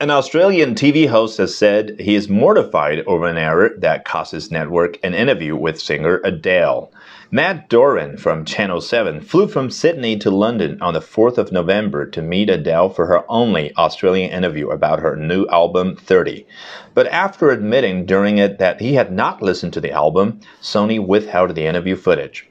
An Australian TV host has said he is mortified over an error that cost his network an interview with singer Adele. Matt Doran from Channel 7 flew from Sydney to London on the 4th of November to meet Adele for her only Australian interview about her new album 30. But after admitting during it that he had not listened to the album, Sony withheld the interview footage.